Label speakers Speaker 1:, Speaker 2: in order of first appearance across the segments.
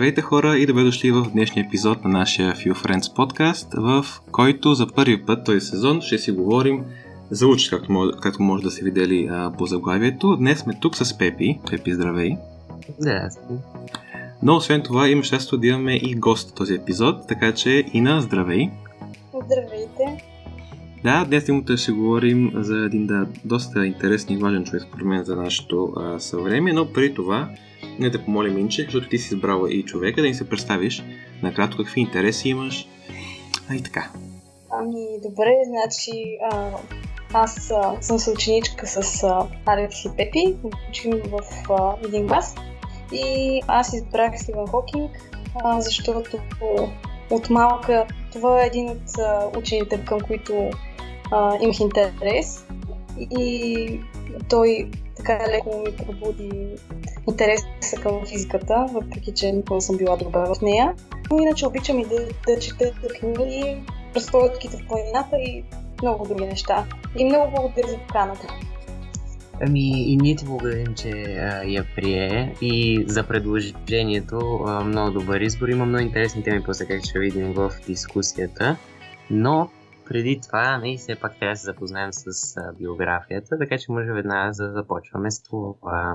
Speaker 1: Здравейте хора и добре дошли в днешния епизод на нашия Few Friends подкаст, в който за първи път този сезон ще си говорим за учи, както може, както може да се видели а, по заглавието. Днес сме тук с Пепи. Пепи, здравей!
Speaker 2: Здрасти!
Speaker 1: Но освен това има щастие да имаме и гост този епизод, така че Ина, здравей!
Speaker 3: Здравейте!
Speaker 1: Да, днес имате ще говорим за един да, доста интересен и важен човек според мен за нашето а, съвремие, но преди това не да помолим Инче, защото ти си избрала и човека, да ни се представиш накратко какви интереси имаш. А и така.
Speaker 3: Ами, добре, значи а, аз а, съм съученичка с а, Алекс и Пепи, учим в а, един клас. И аз избрах Стивен Хокинг, а, защото от малка това е един от а, учените, към които а, имах интерес. И той така леко ми пробуди интереса към физиката, въпреки че никога съм била добра в нея. Но иначе обичам и да, да чета книги, разходките в планината и много други неща. И много благодаря за поканата.
Speaker 2: Ами и ние ти благодарим, че а, я прие и за предложението. А, много добър избор. Има много интересни теми, после как ще видим в дискусията. Но преди това, не, все пак трябва да се запознаем с а, биографията, така че може веднага да започваме с това.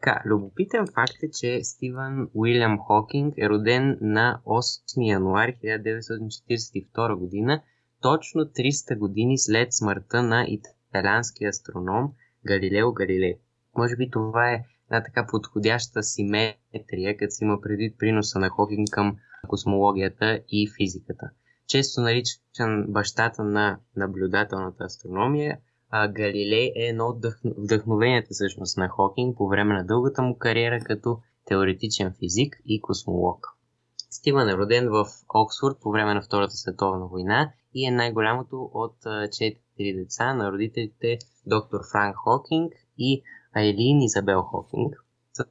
Speaker 2: Така, любопитен факт е, че Стивън Уилям Хокинг е роден на 8 януари 1942 година, точно 300 години след смъртта на италианския астроном Галилео Галилей. Може би това е една така подходяща симетрия, като си има предвид приноса на Хокинг към космологията и физиката. Често наричан бащата на наблюдателната астрономия, а, Галилей е едно от вдъхновенията всъщност на Хокинг по време на дългата му кариера като теоретичен физик и космолог. Стивън е роден в Оксфорд по време на Втората световна война и е най-голямото от четири деца на родителите доктор Франк Хокинг и Айлин Изабел Хокинг.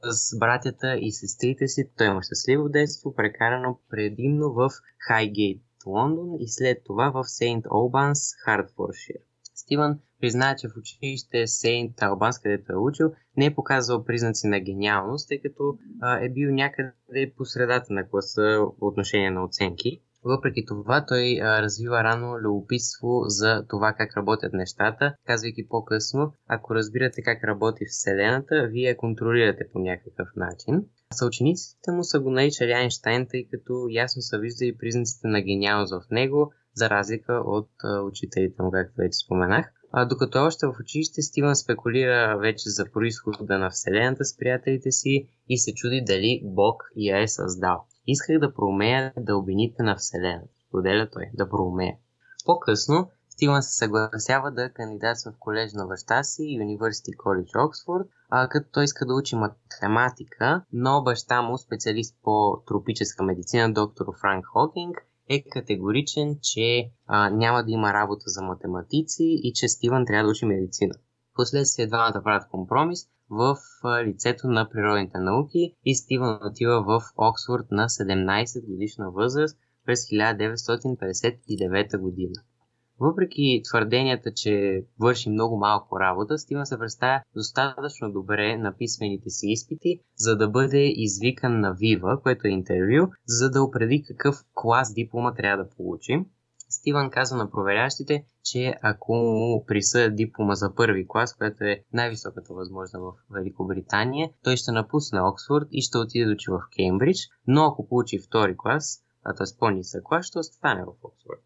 Speaker 2: С братята и сестрите си той има щастливо детство, прекарано предимно в Хайгейт, Лондон и след това в Сейнт Олбанс, Хартфоршир. Стивън призна, че в училище Сейнт Албанс, където е учил, не е показал признаци на гениалност, тъй като а, е бил някъде по средата на класа по отношение на оценки. Въпреки това, той а, развива рано любопитство за това как работят нещата, казвайки по-късно, ако разбирате как работи Вселената, вие контролирате по някакъв начин. Съучениците му са го наричали Айнштайн, тъй като ясно са виждали признаците на гениалност в него, за разлика от а, учителите му, както вече споменах. А, докато още в училище, Стивън спекулира вече за происхода на Вселената с приятелите си и се чуди дали Бог я е създал. Исках да проумея дълбините на Вселената, споделя той, да проумея. По-късно Стивън се съгласява да кандидатства в колеж на баща си, University College Оксфорд, а, като той иска да учи математика, но баща му, специалист по тропическа медицина, доктор Франк Хокинг, е категоричен, че а, няма да има работа за математици и че Стивън трябва да учи медицина. Последствие двамата правят компромис в лицето на природните науки и Стивън отива в Оксфорд на 17 годишна възраст през 1959 година. Въпреки твърденията, че върши много малко работа, Стивън се представя достатъчно добре на писмените си изпити, за да бъде извикан на Вива, което е интервю, за да определи какъв клас диплома трябва да получи. Стивън казва на проверящите, че ако му присъдят диплома за първи клас, което е най-високата възможна в Великобритания, той ще напусне Оксфорд и ще отиде да учи в Кеймбридж, но ако получи втори клас, а т.е. по-нисък клас, ще остане в Оксфорд.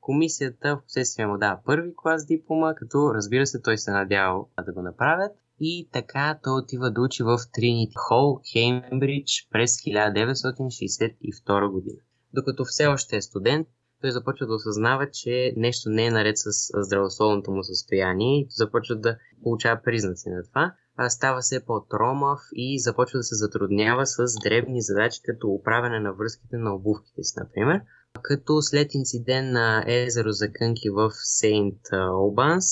Speaker 2: Комисията в последствие му дава първи клас диплома, като разбира се той се надявал да го направят. И така той отива да учи в Тринити Хол, Хеймбридж през 1962 година. Докато все още е студент, той започва да осъзнава, че нещо не е наред с здравословното му състояние и започва да получава признаци на това. Става се по-тромав и започва да се затруднява с дребни задачи, като управяне на връзките на обувките си, например като след инцидент на езеро за кънки в Сейнт Олбанс,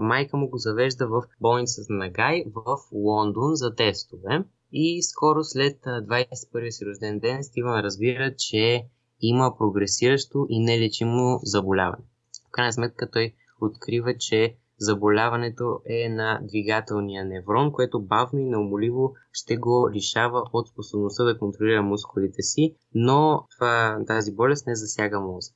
Speaker 2: майка му го завежда в болницата на Гай в Лондон за тестове. И скоро след 21 си рожден ден Стивън разбира, че има прогресиращо и нелечимо заболяване. В крайна сметка той открива, че заболяването е на двигателния неврон, което бавно и неумоливо ще го лишава от способността да контролира мускулите си, но тази болест не засяга мозък.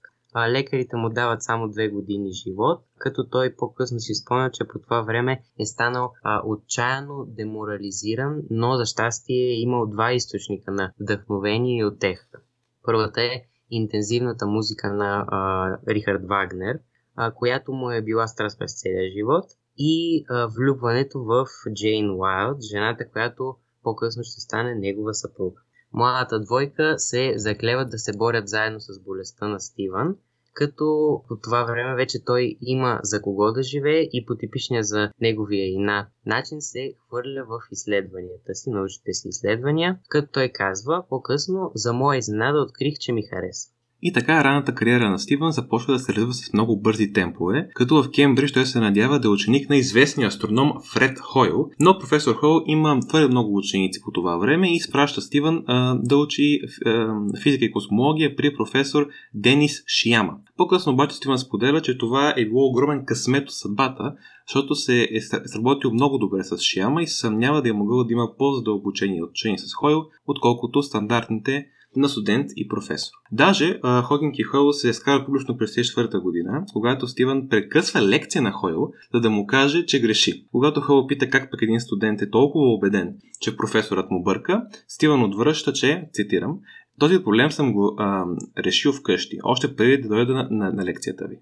Speaker 2: Лекарите му дават само две години живот, като той по-късно си спомня, че по това време е станал а, отчаяно деморализиран, но за щастие е имал два източника на вдъхновение и отеха. Първата е интензивната музика на а, Рихард Вагнер, а, която му е била страст през целия живот, и а, влюбването в Джейн Уайлд, жената, която по-късно ще стане негова съпруга. Младата двойка се заклеват да се борят заедно с болестта на Стивън, като по това време вече той има за кого да живее и по типичния за неговия ина начин се хвърля в изследванията си, научните си изследвания, като той казва по-късно, за моя изненада открих, че ми харесва.
Speaker 1: И така ранната кариера на Стивън започва да се развива с много бързи темпове, като в Кембридж той се надява да е ученик на известния астроном Фред Хойл, но професор Хойл има твърде много ученици по това време и изпраща Стивън а, да учи а, физика и космология при професор Денис Шияма. По-късно обаче Стивън споделя, че това е било огромен късмет от съдбата, защото се е сработил много добре с Шияма и съмнява да е могъл да има по-задълбочени учения с Хойл, отколкото стандартните на студент и професор. Даже а, Хокинг и Хойл се скарат публично през 2004 година, когато Стивън прекъсва лекция на Хойл, за да му каже, че греши. Когато Хойл пита как пък един студент е толкова убеден, че професорът му бърка, Стивън отвръща, че, цитирам, този проблем съм го а, решил вкъщи, още преди да дойда на, на, на лекцията ви.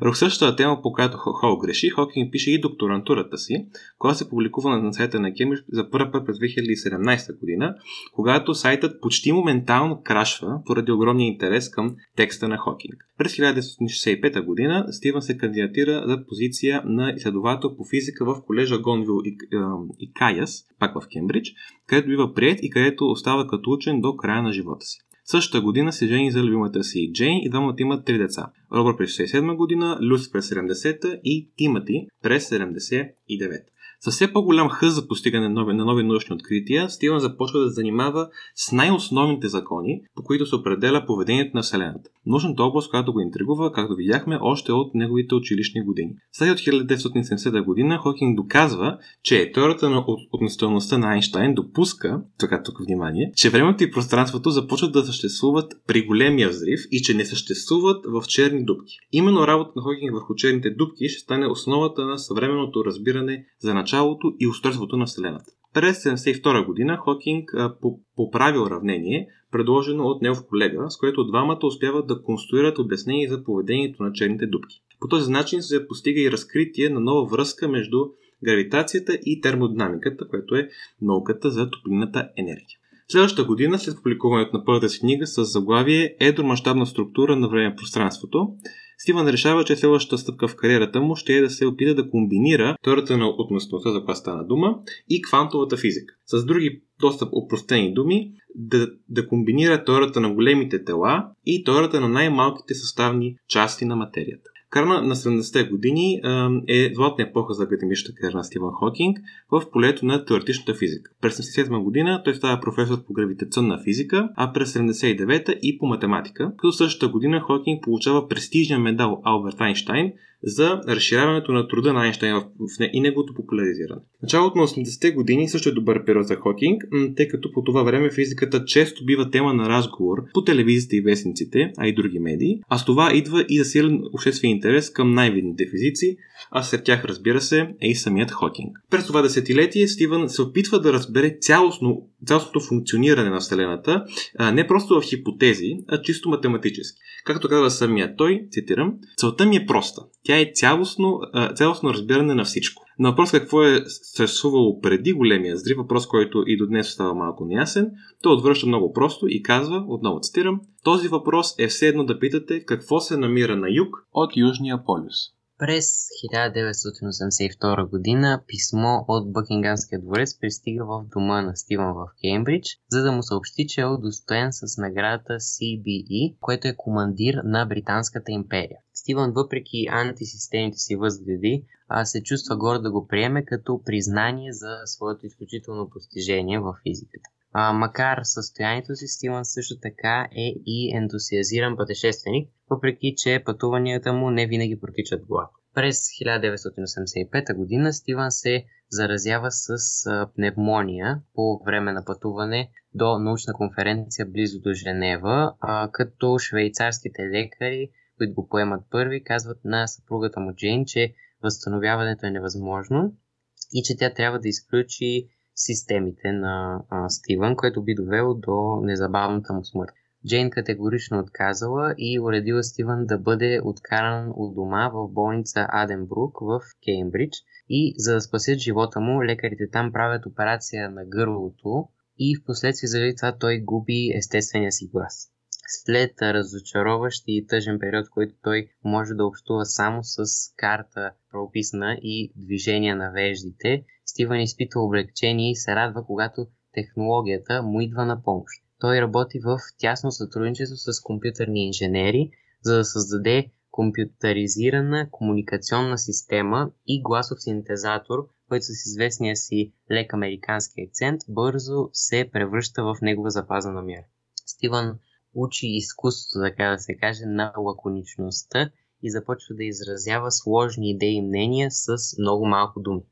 Speaker 1: В същата тема, по която Хол греши, Хокинг пише и докторантурата си, която се публикува на сайта на Кембридж за първа път през 2017 година, когато сайтът почти моментално крашва поради огромния интерес към текста на Хокинг. През 1965 година Стивън се кандидатира за позиция на изследовател по физика в колежа Гонвил и, и Каяс, пак в Кембридж, където бива прият и където остава като учен до края на живота си. Същата година се жени за любимата си Джейн и двамата имат три деца. Робър през 67 година, Люс през 70-та и Тимати през 79. С все по-голям хъз за постигане на нови, на нови научни открития, Стивън започва да се занимава с най-основните закони, по които се определя поведението на Вселената. Научната област, която го интригува, както видяхме, още от неговите училищни години. След от 1970 година Хокинг доказва, че теорията на относителността на Айнштайн допуска, така тук внимание, че времето и пространството започват да съществуват при големия взрив и че не съществуват в черни дубки. Именно работа на Хокинг върху черните дубки ще стане основата на съвременното разбиране за начало началото и устройството на Вселената. През 1972 година Хокинг поправи уравнение, предложено от негов колега, с което двамата успяват да конструират обяснение за поведението на черните дубки. По този начин се постига и разкритие на нова връзка между гравитацията и термодинамиката, което е науката за топлинната енергия. Следващата година, след публикуването на първата си книга с заглавие Едромащабна структура на време пространството, Стивън решава, че следващата стъпка в кариерата му ще е да се опита да комбинира теорията на относителността, за която стана дума, и квантовата физика. С други доста опростени думи, да, да комбинира теорията на големите тела и теорията на най-малките съставни части на материята. Края на 70-те години е златна епоха за академичната кариера на Стивън Хокинг в полето на теоретичната физика. През 77 година той става професор по гравитационна физика, а през 79-та и по математика, като същата година Хокинг получава престижния медал Алберт Айнштайн за разширяването на труда на Айнштайн в и неговото популяризиране. Началото на 80-те години също е добър период за Хокинг, тъй като по това време физиката често бива тема на разговор по телевизията и вестниците, а и други медии, а с това идва и засилен обществен интерес към най-видните физици, а сред тях разбира се е и самият Хокинг. През това десетилетие Стивън се опитва да разбере цялостно, цялостното функциониране на Вселената, не просто в хипотези, а чисто математически. Както казва самия той, цитирам, целта ми е проста. Тя е цялостно, цялостно разбиране на всичко. На въпрос какво е съществувало преди големия здрив, въпрос, който и до днес остава малко неясен, той отвръща много просто и казва, отново цитирам, този въпрос е все едно да питате какво се намира на юг от Южния полюс.
Speaker 2: През 1982 година писмо от Бъкингамския дворец пристига в дома на Стивън в Кембридж, за да му съобщи, че е удостоен с наградата CBE, което е командир на Британската империя. Стивън, въпреки антисистемните си възгледи, се чувства горд да го приеме като признание за своето изключително постижение в физиката. А, макар състоянието си, Стивън също така е и ентусиазиран пътешественик, въпреки че пътуванията му не винаги протичат гладко. През 1985 година Стивън се заразява с пневмония по време на пътуване до научна конференция близо до Женева, като швейцарските лекари, които го поемат първи, казват на съпругата му Джейн, че възстановяването е невъзможно и че тя трябва да изключи системите на а, Стивън, което би довело до незабавната му смърт. Джейн категорично отказала и уредила Стивън да бъде откаран от дома в болница Аденбрук в Кеймбридж и за да спасят живота му, лекарите там правят операция на гърлото и в последствие заради това той губи естествения си глас. След разочароващ и тъжен период, който той може да общува само с карта правописна и движение на веждите, Стивън изпитва облегчение и се радва, когато технологията му идва на помощ. Той работи в тясно сътрудничество с компютърни инженери, за да създаде компютъризирана комуникационна система и гласов синтезатор, който с известния си лек американски акцент бързо се превръща в негова запазена мяра. Стивън учи изкуството, така да се каже, на лаконичността и започва да изразява сложни идеи и мнения с много малко думи.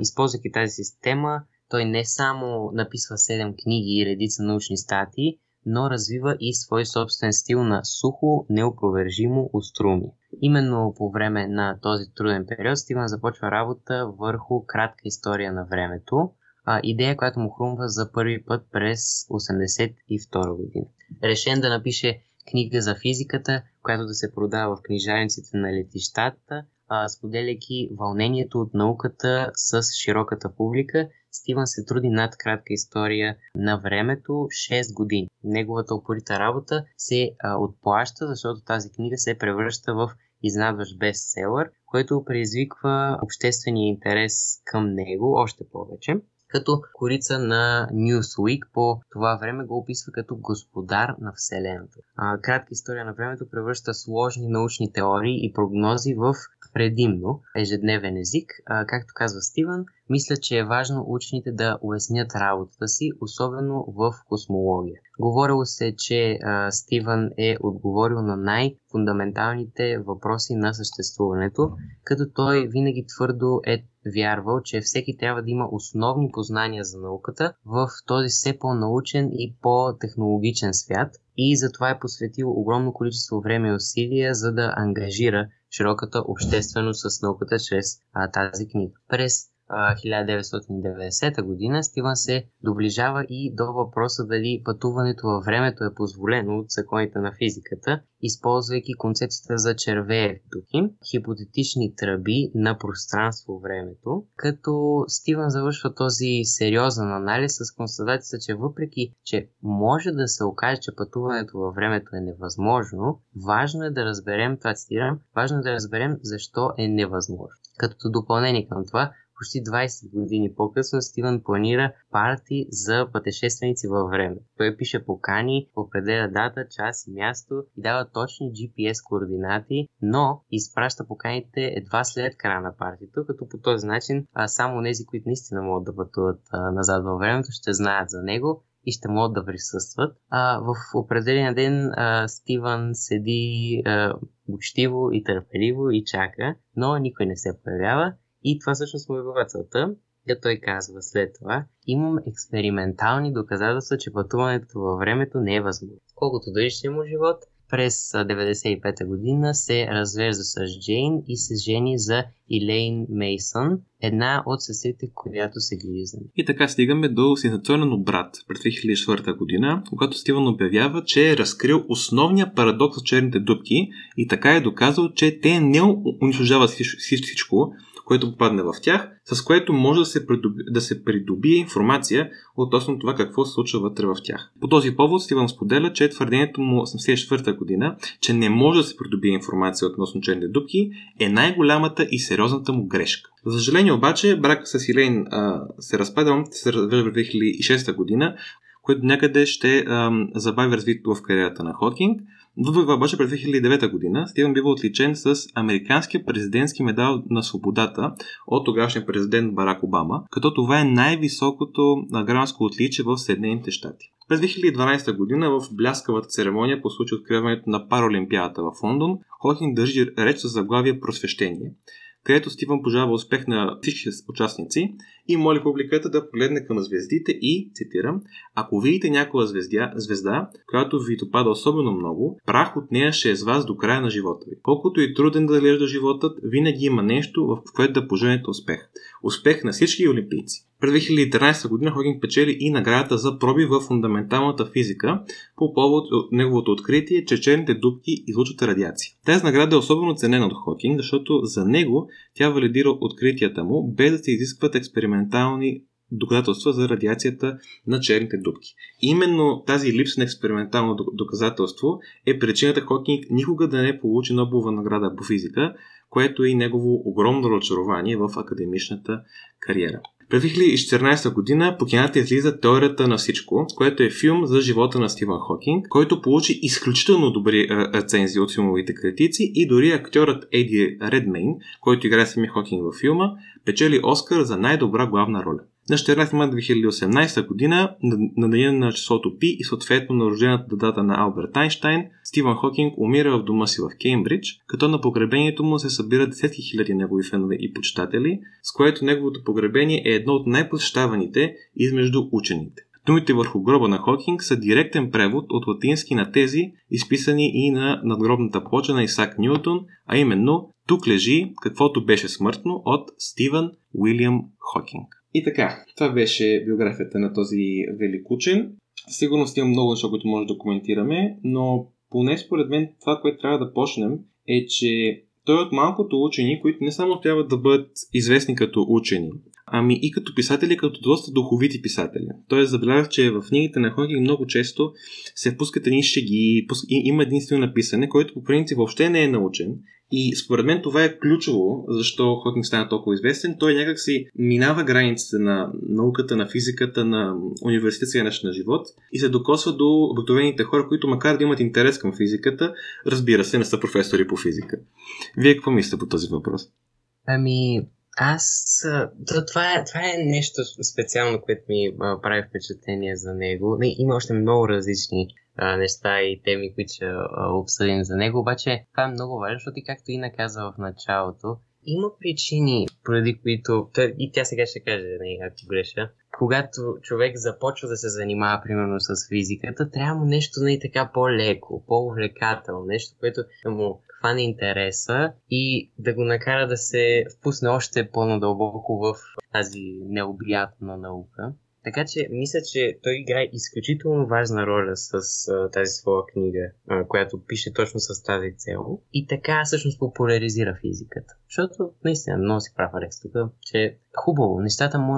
Speaker 2: Използвайки тази система, той не само написва 7 книги и редица научни статии, но развива и свой собствен стил на сухо, неопровержимо уструми. Именно по време на този труден период Стивън започва работа върху кратка история на времето, а, идея, която му хрумва за първи път през 1982 година. Решен да напише книга за физиката, която да се продава в книжарниците на летищата, споделяйки вълнението от науката с широката публика Стивън се труди над кратка история на времето 6 години. Неговата упорита работа се а, отплаща, защото тази книга се превръща в изнадващ бестселър, който предизвиква обществения интерес към него още повече като корица на Newsweek по това време го описва като господар на Вселената. А, кратка история на времето превръща сложни научни теории и прогнози в предимно ежедневен език. А, както казва Стивън, мисля, че е важно учените да уяснят работата си, особено в космология. Говорило се, че а, Стивън е отговорил на най-фундаменталните въпроси на съществуването, като той винаги твърдо е вярвал, че всеки трябва да има основни познания за науката в този все по-научен и по-технологичен свят и затова е посветил огромно количество време и усилия, за да ангажира широката общественост с науката чрез а, тази книга. През 1990 година Стивън се доближава и до въпроса дали пътуването във времето е позволено от законите на физиката, използвайки концепцията за червеев духи, хипотетични тръби на пространство-времето, като Стивън завършва този сериозен анализ с констатацията, че въпреки, че може да се окаже, че пътуването във времето е невъзможно, важно е да разберем, това цитирам, важно е да разберем защо е невъзможно. Като допълнение към това, почти 20 години по-късно Стивън планира парти за пътешественици във време. Той пише покани, определя дата, час и място и дава точни GPS координати, но изпраща поканите едва след края на партито, като по този начин а, само тези, които наистина могат да пътуват а, назад във времето, ще знаят за него и ще могат да присъстват. А, в определен ден а, Стивън седи а, учтиво и търпеливо и чака, но никой не се появява и това всъщност му е била целта. Да той казва след това, имам експериментални доказателства, че пътуването във времето не е възможно. Колкото да ще му живот, през 95-та година се развежда с Джейн и се жени за Илейн Мейсън, една от сестрите, която се грижи за
Speaker 1: И така стигаме до сенсационен обрат през 2004 година, когато Стивън обявява, че е разкрил основния парадокс от черните дубки и така е доказал, че те не унищожават всичко, което попадне в тях, с което може да се, придоби, да се придобие информация относно това какво се случва вътре в тях. По този повод Стивън споделя, че твърдението му 84-та година, че не може да се придобие информация относно черните дубки, е най-голямата и сериозната му грешка. За съжаление обаче, брак с Илейн а, се разпада, в 2006 година, което някъде ще а, забави развитието в кариерата на Хокинг, Въпреки обаче през 2009 година Стивън бива отличен с Американския президентски медал на свободата от тогавашния президент Барак Обама, като това е най-високото гражданско отличие в Съединените щати. През 2012 година в бляскавата церемония по случай откриването на Паралимпиадата в Лондон, Хокинг държи реч за заглавие Просвещение. Където Стивън пожелава успех на всички участници и моли публиката да погледне към звездите и, цитирам, ако видите някоя звезда, звезда, която ви допада особено много, прах от нея ще е с вас до края на живота ви. Колкото и труден да глежда животът, винаги има нещо, в което да поженете успех. Успех на всички олимпийци. През 2013 година Хокинг печели и наградата за проби в фундаменталната физика по повод от неговото откритие, че черните дубки излучат радиация. Тази награда е особено ценена от Хокинг, защото за него тя валидира откритията му, без да се изискват експериментални доказателства за радиацията на черните дубки. Именно тази липса на експериментално доказателство е причината Хокинг никога да не получи Нобелова награда по физика, което е и негово огромно разочарование в академичната кариера. През 2014 година по кината излиза Теорията на всичко, което е филм за живота на Стивън Хокинг, който получи изключително добри рецензии от филмовите критици и дори актьорът Еди Редмейн, който играе самия Хокинг във филма, печели Оскар за най-добра главна роля. На 14 марта 2018 година, на деня на числото Пи и съответно на рождената дата на Алберт Айнштайн, Стивън Хокинг умира в дома си в Кеймбридж, като на погребението му се събират десетки хиляди негови фенове и почитатели, с което неговото погребение е едно от най-посещаваните измежду учените. Думите върху гроба на Хокинг са директен превод от латински на тези, изписани и на надгробната плоча на Исак Ньютон, а именно тук лежи каквото беше смъртно от Стивън Уилям Хокинг. И така, това беше биографията на този велик учен. Сигурно има много неща, които може да коментираме, но поне според мен това, което трябва да почнем е, че той е от малкото учени, които не само трябва да бъдат известни като учени, ами и като писатели, като доста духовити писатели. Тоест, забелязах, че в книгите на Хокинг много често се пускат едни шеги, има единствено написане, който по принцип въобще не е научен и според мен това е ключово, защо Хокинг стана толкова известен. Той някак си минава границите на науката, на физиката, на университетския начин на живот и се докосва до обикновените хора, които макар да имат интерес към физиката, разбира се, не са професори по физика. Вие какво мислите по този въпрос?
Speaker 2: Ами, аз. Това е, това е нещо специално, което ми прави впечатление за него. Не, има още много различни неща и теми, които ще обсъдим за него. Обаче това е много важно, защото и както и наказа в началото, има причини, поради които, и тя сега ще каже, не, ако греша, когато човек започва да се занимава, примерно, с физиката, трябва му нещо не така по-леко, по-увлекателно, нещо, което му хване интереса и да го накара да се впусне още по-надълбоко в тази необятна наука. Така че мисля, че той играе изключително важна роля с а, тази своя книга, а, която пише точно с тази цел. И така всъщност популяризира физиката. Защото наистина много си прав Алекс тук, че хубаво, нещата му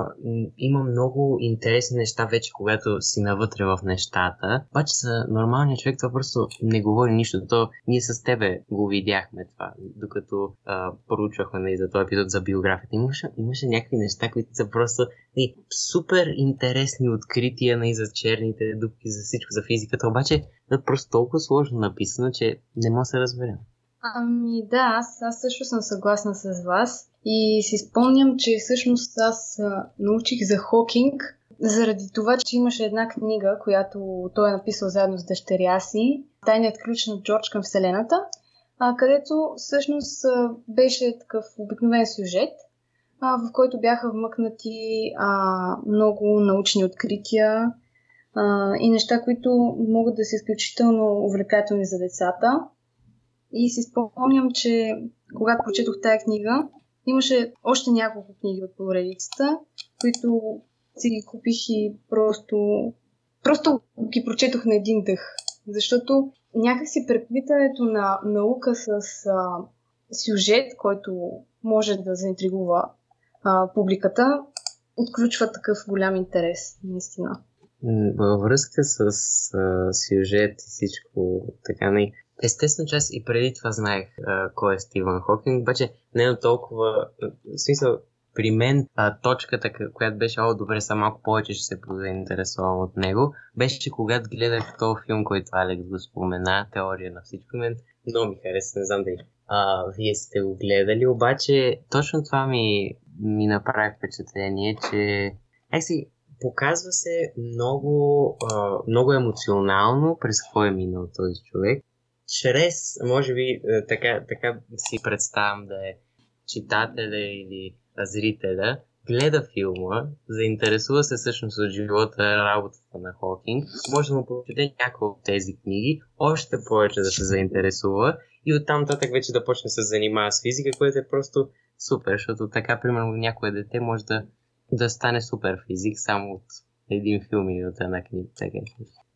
Speaker 2: има много интересни неща вече, когато си навътре в нещата. Обаче за нормалния човек това просто не говори нищо. То ние с тебе го видяхме това, докато а, проучвахме нали, за този епизод за биографията. Имаше, имаше някакви неща, които са просто нали, супер интересни открития нали, за черните дубки, за всичко, за физиката. Обаче е просто толкова сложно написано, че не може да се разберем.
Speaker 3: Ами да, аз, аз също съм съгласна с вас и си спомням, че всъщност аз научих за Хокинг заради това, че имаше една книга, която той е написал заедно с дъщеря си, Тайният ключ на Джордж към Вселената, а, където всъщност беше такъв обикновен сюжет, в който бяха вмъкнати а, много научни открития а, и неща, които могат да са изключително увлекателни за децата. И си спомням, че когато прочетох тази книга, имаше още няколко книги от поредицата, които си ги купих и просто, просто ги прочетох на един дъх. Защото някакси преплитането на наука с а, сюжет, който може да заинтригува а, публиката, отключва такъв голям интерес, наистина.
Speaker 2: Във връзка с а, сюжет и всичко така, не, Естествено, че аз и преди това знаех а, кой е Стивън Хокинг, обаче не е толкова... В смисъл, при мен а, точката, която беше, о, добре, са малко повече ще се заинтересувам от него, беше, че когато гледах този филм, който Алекс го спомена, Теория на всичко, мен много ми хареса, не знам дали а, вие сте го гледали, обаче точно това ми, ми направи впечатление, че си, показва се много, много емоционално през какво е минал този човек. Чрез, може би, е, така, така си представям да е, читателя или зрителя гледа филма, заинтересува се всъщност от живота, работата на Хокинг, може да му прочете някои от тези книги, още повече да се заинтересува и оттам нататък вече да почне да се занимава с физика, което е просто супер, защото така, примерно, някое дете може да, да стане супер физик само от един филм или от една книга. Така.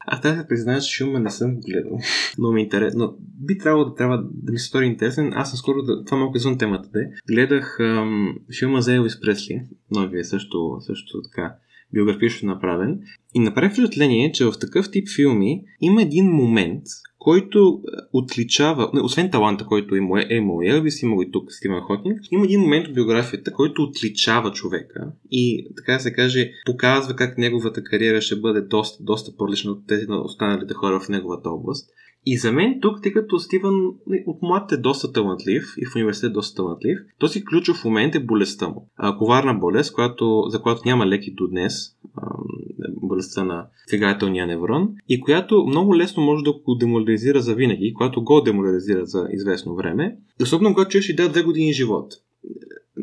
Speaker 1: Аз трябва да призная, че филма не съм гледал. Но ми интересно. Но би трябвало да трябва да ми се стори интересен. Аз съм скоро, да, това малко извън темата, де. Гледах ам, филма за Елвис Пресли. Новия също, също така биографично направен. И направи впечатление, че в такъв тип филми има един момент, който е, отличава, не, освен таланта, който има, е имал Елвис, има го и тук Стивен Хокинг, има един момент в биографията, който отличава човека и така се каже, показва как неговата кариера ще бъде доста, доста по-различна от тези на останалите хора в неговата област. И за мен тук, тъй като Стивън от млад е доста талантлив и в университет е доста талантлив, този ключов момент е болестта му. А, коварна болест, която, за която няма леки до днес, а, болестта на фигателния неврон, и която много лесно може да го деморализира за винаги, която го деморализира за известно време, особено когато човек ще даде две години живот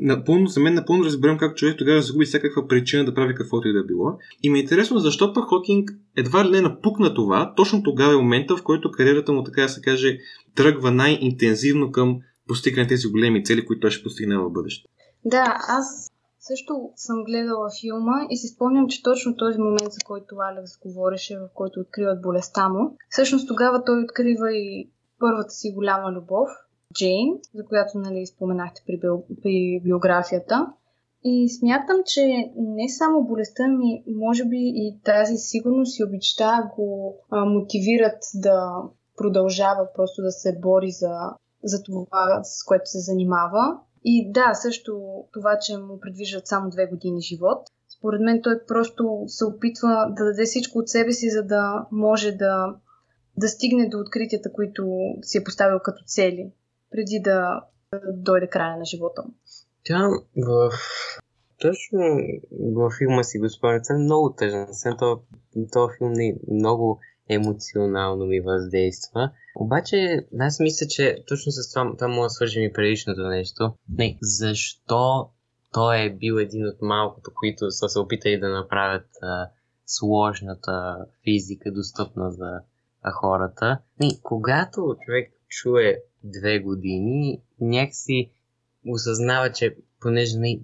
Speaker 1: напълно, за мен напълно разбирам как човек тогава загуби всякаква причина да прави каквото и да било. И ми е интересно защо пък Хокинг едва ли не напукна това, точно тогава е момента, в който кариерата му, така да се каже, тръгва най-интензивно към постигане тези големи цели, които той ще постигне в бъдеще.
Speaker 3: Да, аз също съм гледала филма и си спомням, че точно този момент, за който Алекс говореше, в който откриват болестта му, всъщност тогава той открива и първата си голяма любов, Джейн, за която нали, споменахте при, био, при биографията. И смятам, че не само болестта ми, може би и тази сигурност и обичта го а, мотивират да продължава просто да се бори за, за това, с което се занимава. И да, също това, че му предвиждат само две години живот. Според мен той просто се опитва да даде всичко от себе си, за да може да, да стигне до откритията, които си е поставил като цели преди да дойде края на живота му.
Speaker 2: Тя в... Точно във филма си го спомняте, много тъжен сцен. То, филм не, много емоционално ми въздейства. Обаче, аз мисля, че точно с това, това му да свържим и предишното нещо. Не, защо той е бил един от малкото, които са се опитали да направят а, сложната физика достъпна за хората. Не, когато човек чуе две години, някакси осъзнава, че понеже не,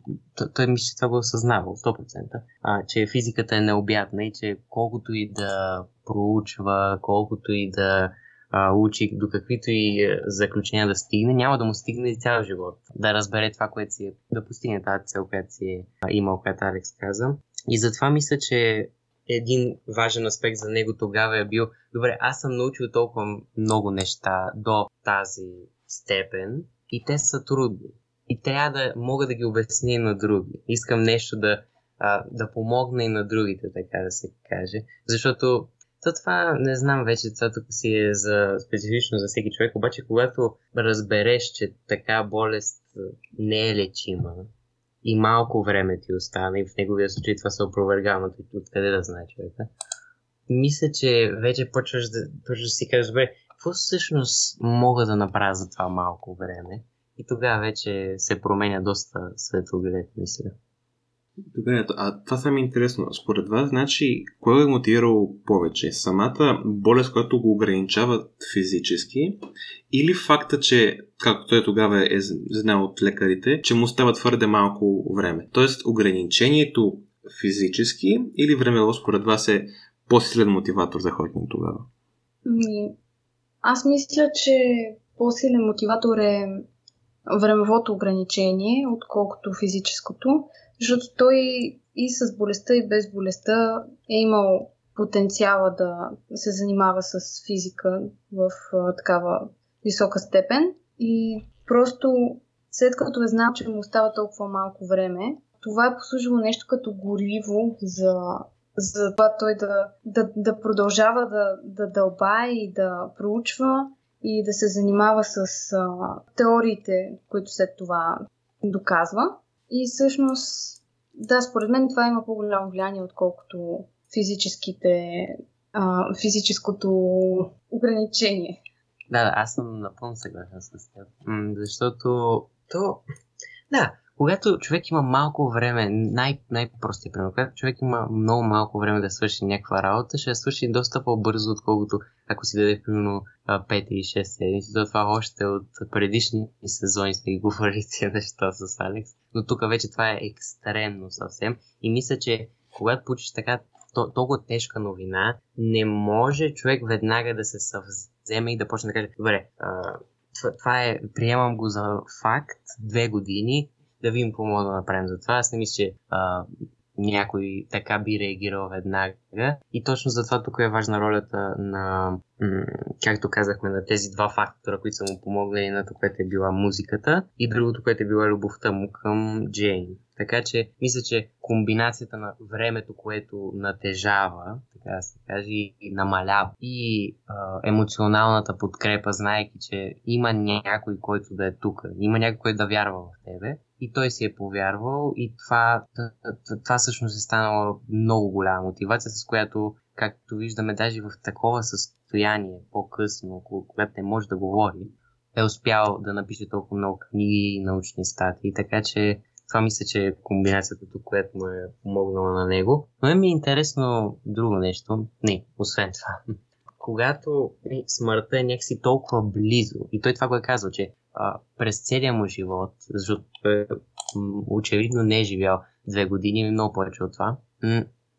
Speaker 2: той, мисля, че това го е осъзнавал 100%, а, че физиката е необятна и че колкото и да проучва, колкото и да а, учи, до каквито и е, заключения да стигне, няма да му стигне и цял живот. Да разбере това, което си е, да постигне тази цел, която си е имал, която Алекс каза. И затова мисля, че един важен аспект за него тогава е бил, добре, аз съм научил толкова много неща до тази степен и те са трудни. И трябва да мога да ги обясня и на други. Искам нещо да, а, да помогна и на другите, така да се каже. Защото то това, не знам вече, това тук си е за, специфично за всеки човек, обаче когато разбереш, че така болест не е лечима, и малко време ти остана и в неговия случай това се опровергава, но откъде да знае човека. Мисля, че вече почваш да, почваш да си кажеш, добре, какво всъщност мога да направя за това малко време? И тогава вече се променя доста светоглед, мисля.
Speaker 1: Добре, а това са ми интересно. Според вас, значи, кой е мотивирал повече? Самата болест, която го ограничава физически или факта, че, както той тогава е знал от лекарите, че му става твърде малко време? Тоест, ограничението физически или времево според вас е по-силен мотиватор за Хокинг тогава?
Speaker 3: Ми, аз мисля, че по-силен мотиватор е времевото ограничение, отколкото физическото. Защото той и с болестта, и без болестта е имал потенциала да се занимава с физика в а, такава висока степен. И просто след като е знал, че му остава толкова малко време, това е послужило нещо като гориво за, за това той да, да, да продължава да, да дълба и да проучва и да се занимава с а, теориите, които след това доказва. И всъщност, да, според мен това има по-голямо влияние, отколкото физическите, а, физическото ограничение.
Speaker 2: Да, аз съм напълно съгласен с теб. Защото то когато човек има малко време, най- най-простия пример, когато човек има много малко време да свърши някаква работа, ще я свърши доста по-бързо, отколкото ако си даде примерно 5 или 6 седмици. То това още от предишни сезони сме ги говорили неща с Алекс. Но тук вече това е екстремно съвсем. И мисля, че когато получиш така толкова тежка новина, не може човек веднага да се съвземе и да почне да каже, добре, това е, приемам го за факт, две години, да видим какво мога да направим за това. Аз не мисля, че някой така би реагирал веднага. И точно затова тук е важна ролята на, както казахме, на тези два фактора, които са му помогнали. Едното, което е била музиката и другото, което е била любовта му към Джейн. Така че, мисля, че комбинацията на времето, което натежава, така да се каже, и намалява, и а, емоционалната подкрепа, знаеки, че има някой, който да е тук, има някой, който да вярва в тебе, и той си е повярвал и това, това всъщност е станала много голяма мотивация, с която, както виждаме, даже в такова състояние по-късно, когато не може да говори, е успял да напише толкова много книги и научни статии, така че това мисля, че е комбинацията тук, която му е помогнала на него. Но ми е интересно друго нещо. Не, освен това. Когато смъртта е някакси толкова близо, и той това го е казал, че а, през целия му живот, защото е, очевидно не е живял две години или много повече от това,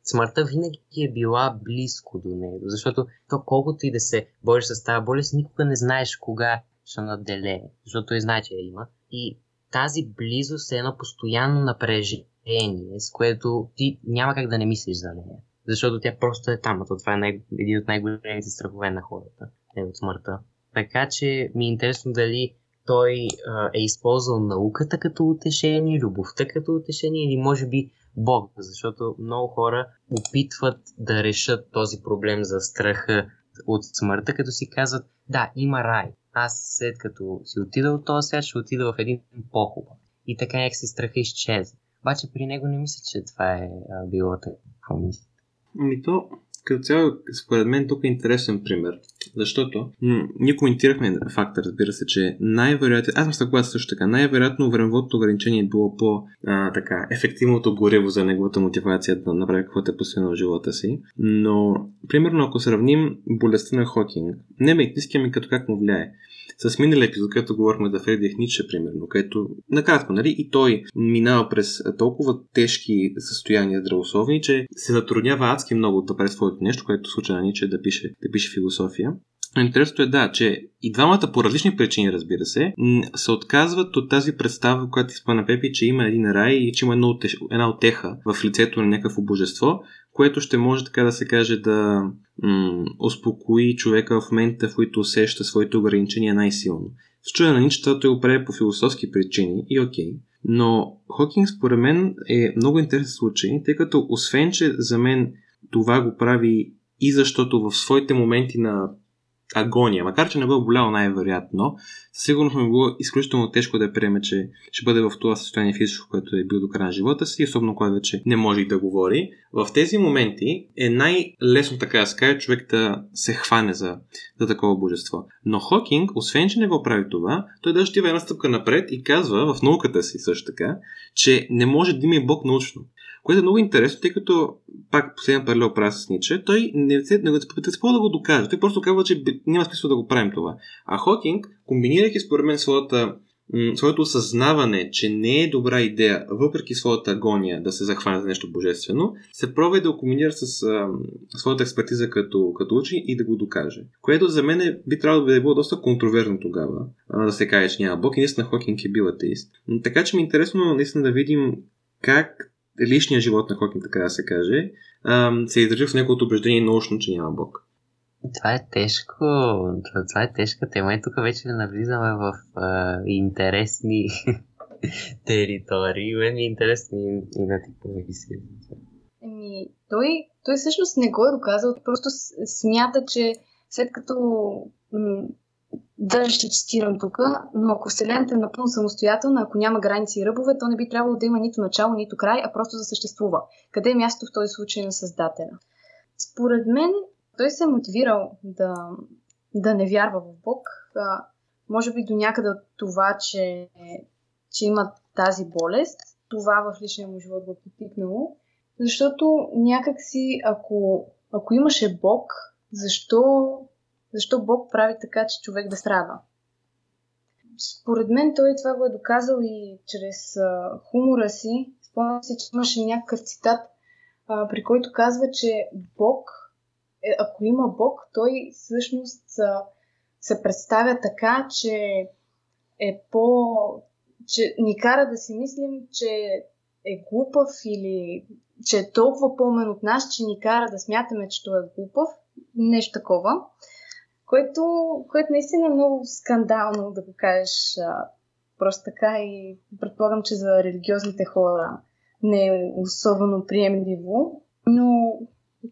Speaker 2: смъртта винаги е била близко до него, защото то колкото и да се бориш с тази болест, никога не знаеш кога ще наделее, защото той знае, че я има. И тази близост е едно постоянно напрежение, с което ти няма как да не мислиш за нея. Защото тя просто е там, а това е най- един от най-големите страхове на хората, е от смъртта. Така че ми е интересно дали той а, е използвал науката като утешение, любовта като утешение или може би Бог, защото много хора опитват да решат този проблем за страха от смъртта, като си казват, да, има рай. Аз след като си отида от този свят, ще отида в един по-хубав. И така някак си страха изчезва. Обаче при него не мисля, че това е а, било така.
Speaker 1: Ми то, като цяло, според мен тук е интересен пример. Защото м- ние коментирахме факта, разбира се, че най-вероятно, аз съм съгласен също така, най-вероятно времевото ограничение е било по а, така, ефективното гориво за неговата мотивация да направи каквото е посвено в живота си. Но, примерно, ако сравним болестта на Хокинг, не медицинския ми като как му влияе с миналия епизод, където говорихме за Фредих Ниче, примерно, където накратко, нали, и той минава през толкова тежки състояния здравословни, че се затруднява адски много да прави своето нещо, което случва на Ниче да пише, да пише философия. Но интересното е да, че и двамата по различни причини, разбира се, се отказват от тази представа, която изпълна Пепи, че има един рай и че има една отеха в лицето на някакво божество, което ще може така да се каже да м- успокои човека в момента, в който усеща своите ограничения най-силно. В чуя на Ничета той го прави по философски причини и окей. Но Хокинг според мен е много интересен случай, тъй като освен, че за мен това го прави и защото в своите моменти на агония, макар че не го е болял най-вероятно, със сигурност му е било изключително тежко да приеме, че ще бъде в това състояние физическо, което е бил до края на живота си, особено когато вече не може и да говори. В тези моменти е най-лесно така да се човек да се хване за, за такова божество. Но Хокинг, освен че не го прави това, той даже отива една стъпка напред и казва в науката си също така, че не може да има и Бог научно. Което е много интересно, тъй като пак последния паралел правя с Ниче, той не се не, не, да го докаже. Той просто казва, че няма смисъл да го правим това. А Хокинг, комбинирайки според мен своята своето осъзнаване, че не е добра идея, въпреки своята агония да се захване за нещо божествено, се пробва да го комбинира с а, своята експертиза като, като учи и да го докаже. Което за мен е, би трябвало да е било доста контроверно тогава, а, да се каже, че няма Бог и наистина Хокинг е бил атеист. Така че ми е интересно наистина да видим как личния живот на Хокинг, така да се каже, се издържи в неговото убеждение научно, че няма Бог.
Speaker 2: Това е тежко. Това е тежка тема и тук вече навлизаме в а, интересни територии. Мен ми е интересно и, и на ти помисли.
Speaker 3: Еми, той, той всъщност не го е доказал, просто смята, че след като м- Даже ще цитирам тук, но ако Вселената е напълно самостоятелна, ако няма граници и ръбове, то не би трябвало да има нито начало, нито край, а просто да съществува. Къде е място в този случай на Създателя? Според мен, той се е мотивирал да, да не вярва в Бог. А, може би до някъде от това, че, че има тази болест. Това в личния му живот го потикнало. Защото някакси, ако, ако имаше Бог, защо, защо Бог прави така, че човек да страда? Според мен той това го е доказал и чрез а, хумора си. Спомням си, че имаше някакъв цитат, а, при който казва, че Бог, е, ако има Бог, той всъщност а, се представя така, че е по... че ни кара да си мислим, че е глупав или че е толкова по-умен от нас, че ни кара да смятаме, че той е глупав. Нещо такова. Което, което наистина е много скандално да го кажеш а, просто така и предполагам, че за религиозните хора не е особено приемливо. Но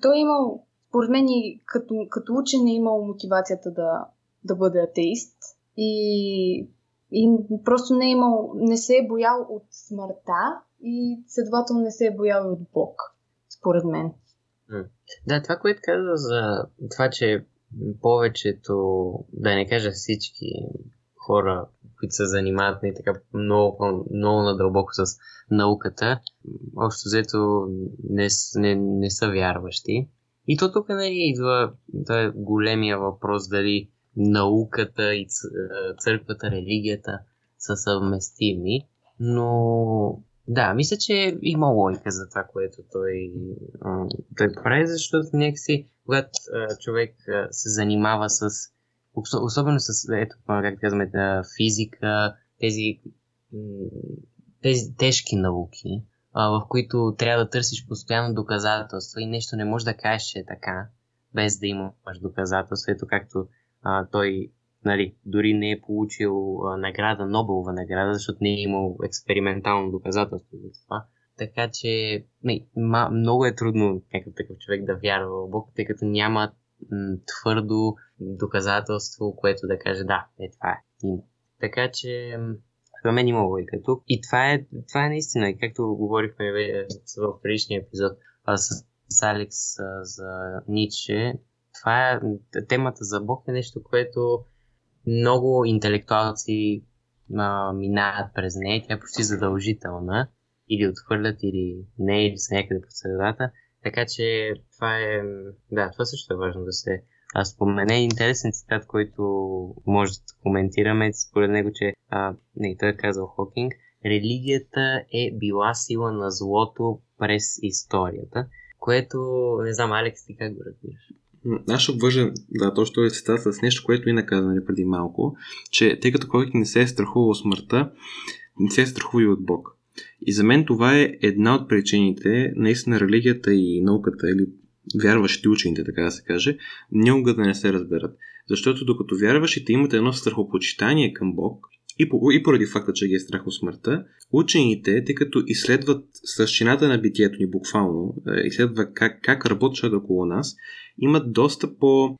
Speaker 3: той е имал, според мен, и като, като учен е имал мотивацията да, да бъде атеист. И, и просто не е имал, не се е боял от смъртта и следователно не се е боял от Бог, според мен.
Speaker 2: Да, това, което каза за това, че повечето, да не кажа всички хора, които се занимават не така много, много надълбоко с науката, общо взето не, не, не са вярващи. И то тук нали, идва да е големия въпрос дали науката и църквата, религията са съвместими, но да, мисля, че има логика за това, което той, той прави, защото някакси, когато човек се занимава с, особено с, ето, как казваме, физика, тези, тези тежки науки, в които трябва да търсиш постоянно доказателства и нещо не можеш да кажеш, че е така, без да имаш доказателства. Ето както а, той нали, дори не е получил а, награда, Нобелова награда, защото не е имал експериментално доказателство за това. Така че не, ма, много е трудно някакъв такъв човек да вярва в Бог, тъй като няма м, твърдо доказателство, което да каже да, е това е. Има. Така че за мен има логика тук. И това е, това е наистина, както говорихме в предишния епизод а, с, с Алекс а, за Ниче, това е темата за Бог е нещо, което много интелектуалци а, минават през нея. Тя е почти задължителна. Или отхвърлят, или не, или са някъде по средата. Така че това е... Да, това също е важно да се спомене. Интересен цитат, който може да коментираме. Според него, че... А, не, той е казал Хокинг. Религията е била сила на злото през историята. Което, не знам, Алекс, ти как го разбираш?
Speaker 1: Аз ще обвържа, да, точно този цитат с нещо, което и наказа нали, преди малко, че тъй като който не се е страхувал от смъртта, не се е страхува и от Бог. И за мен това е една от причините, наистина религията и науката, или вярващите учените, така да се каже, никога да не се разберат. Защото докато вярващите имат едно страхопочитание към Бог, и, по, и поради факта, че ги е страх от смъртта, учените, тъй като изследват същината на битието ни буквално, е, изследват как, как работят около нас, имат доста по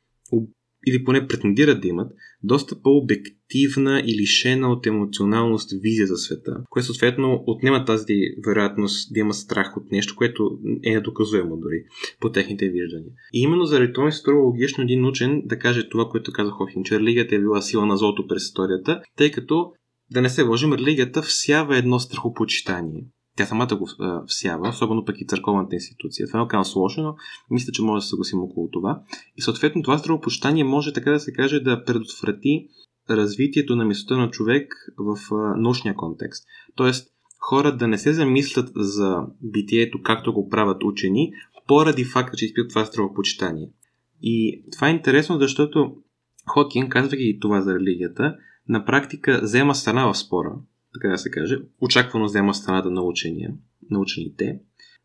Speaker 1: или поне претендират да имат, доста по-обективна и лишена от емоционалност визия за света, което съответно отнема тази вероятност да има страх от нещо, което е недоказуемо дори по техните виждания. И именно заради това ми се струва логично един учен да каже това, което каза Хохин, че религията е била сила на злото през историята, тъй като да не се лъжим, религията всява едно страхопочитание тя самата го всява, особено пък и църковната институция. Това е малко сложно, но мисля, че може да се съгласим около това. И съответно това здравопочитание може, така да се каже, да предотврати развитието на мисълта на човек в а, научния контекст. Тоест, хора да не се замислят за битието, както го правят учени, поради факта, че изпитат това здравопочитание. И това е интересно, защото Хокин, казвайки това за религията, на практика взема страна в спора така да се каже. Очаквано взема страната на учения, на учените,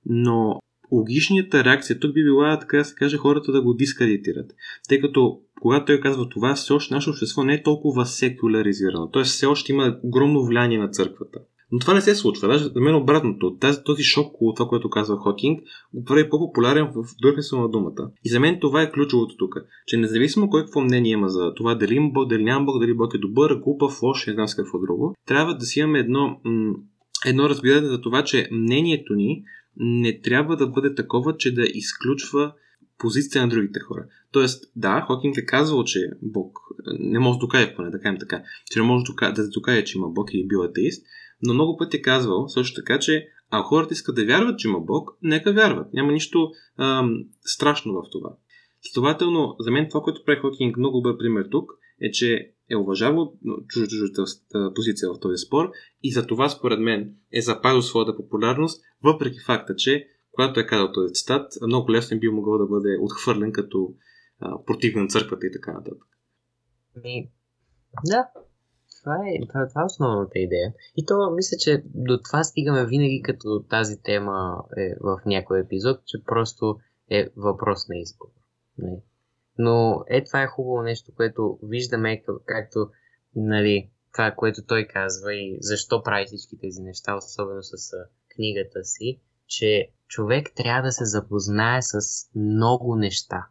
Speaker 1: но логичната реакция тук би била, така да се каже, хората да го дискредитират. Тъй като когато той казва това, все още нашето общество не е толкова секуляризирано. Т.е. все още има огромно влияние на църквата. Но това не се случва. Даже за мен обратното. Тази, този шок от това, което казва Хокинг, го прави по-популярен в духе на думата. И за мен това е ключовото тук. Че независимо кой какво мнение има за това, дали има Бог, дали няма Бог, дали Бог е добър, глупав, лош, не знам с какво друго, трябва да си имаме едно, м- едно разбиране за това, че мнението ни не трябва да бъде такова, че да изключва позиция на другите хора. Тоест, да, Хокинг е казвал, че Бог не може да докаже, поне да кажем така, че не може да докаже, че има Бог и е бил атеист, Но много пъти е казвал също така, че ако хората искат да вярват, че има Бог, нека вярват. Няма нищо ам, страшно в това. Следователно, за мен това, което прави Хокинг много добър пример тук, е, че е уважавал чуждата позиция в този спор и за това, според мен, е запазил своята популярност, въпреки факта, че когато е казал този цитат, много лесно би могъл да бъде отхвърлен като а, против на църквата и така нататък.
Speaker 2: Ми, да, това е, това, това е основната идея. И то, мисля, че до това стигаме винаги, като тази тема е в някой епизод, че просто е въпрос на избор. Не. Но е, това е хубаво нещо, което виждаме, както нали, това, което той казва и защо прави всички тези неща, особено с книгата си, че човек трябва да се запознае с много неща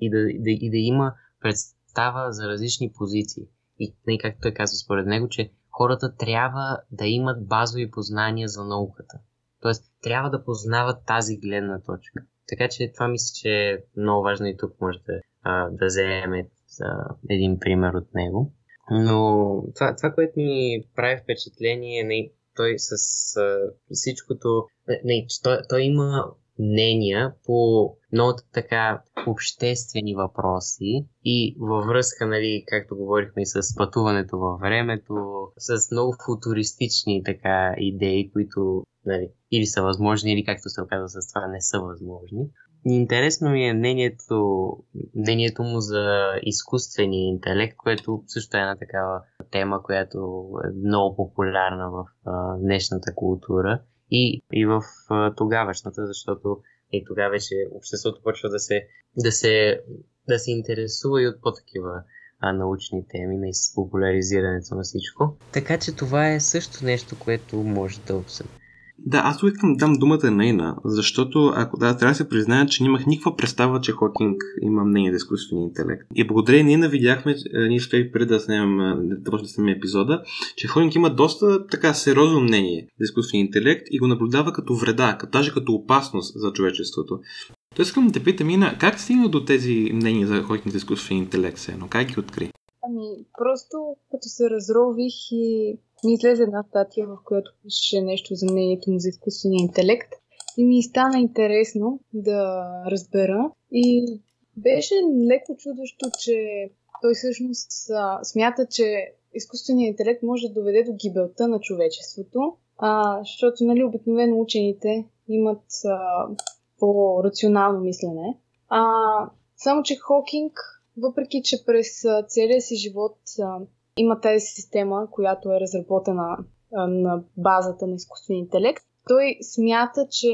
Speaker 2: и да, да, и да има представа за различни позиции. И не, както той казва според него, че хората трябва да имат базови познания за науката. Тоест, трябва да познават тази гледна точка. Така че това мисля, че е много важно и тук може да, да вземем един пример от него. Но това, това което ми прави впечатление, не, той с а, всичкото, не, че той, той има мнения по много така обществени въпроси и във връзка, нали, както говорихме с пътуването във времето, с много футуристични така идеи, които нали, или са възможни, или както се оказва с това не са възможни. Интересно ми е мнението, мнението му за изкуствения интелект, което също е една такава тема, която е много популярна в а, днешната култура и, и в а, тогавашната, защото и тогава вече обществото почва да се, да се, да се интересува и от по-такива а, научни теми, на популяризирането на всичко. Така че това е също нещо, което може да обсъдим.
Speaker 1: Да, аз искам да дам думата на Ина, защото ако да, трябва да се призная, че нямах никаква представа, че Хокинг има мнение за изкуствения интелект. И благодарение на Ина видяхме, ние успех преди да снимем, е, да да снимем епизода, че Хокинг има доста така сериозно мнение за изкуствения интелект и го наблюдава като вреда, даже като опасност за човечеството. То искам да те питам, Ина, как стигна до тези мнения за Хокинг за изкуствения интелект, но как ги откри?
Speaker 3: Ами, просто като се разрових и ми излезе една статия, в която пише нещо за мнението му за изкуствения интелект и ми стана интересно да разбера и беше леко чудещо, че той всъщност смята, че изкуственият интелект може да доведе до гибелта на човечеството, а, защото нали, обикновено учените имат а, по-рационално мислене. А, само, че Хокинг, въпреки че през целия си живот а, има тази система, която е разработена на базата на изкуствения интелект. Той смята, че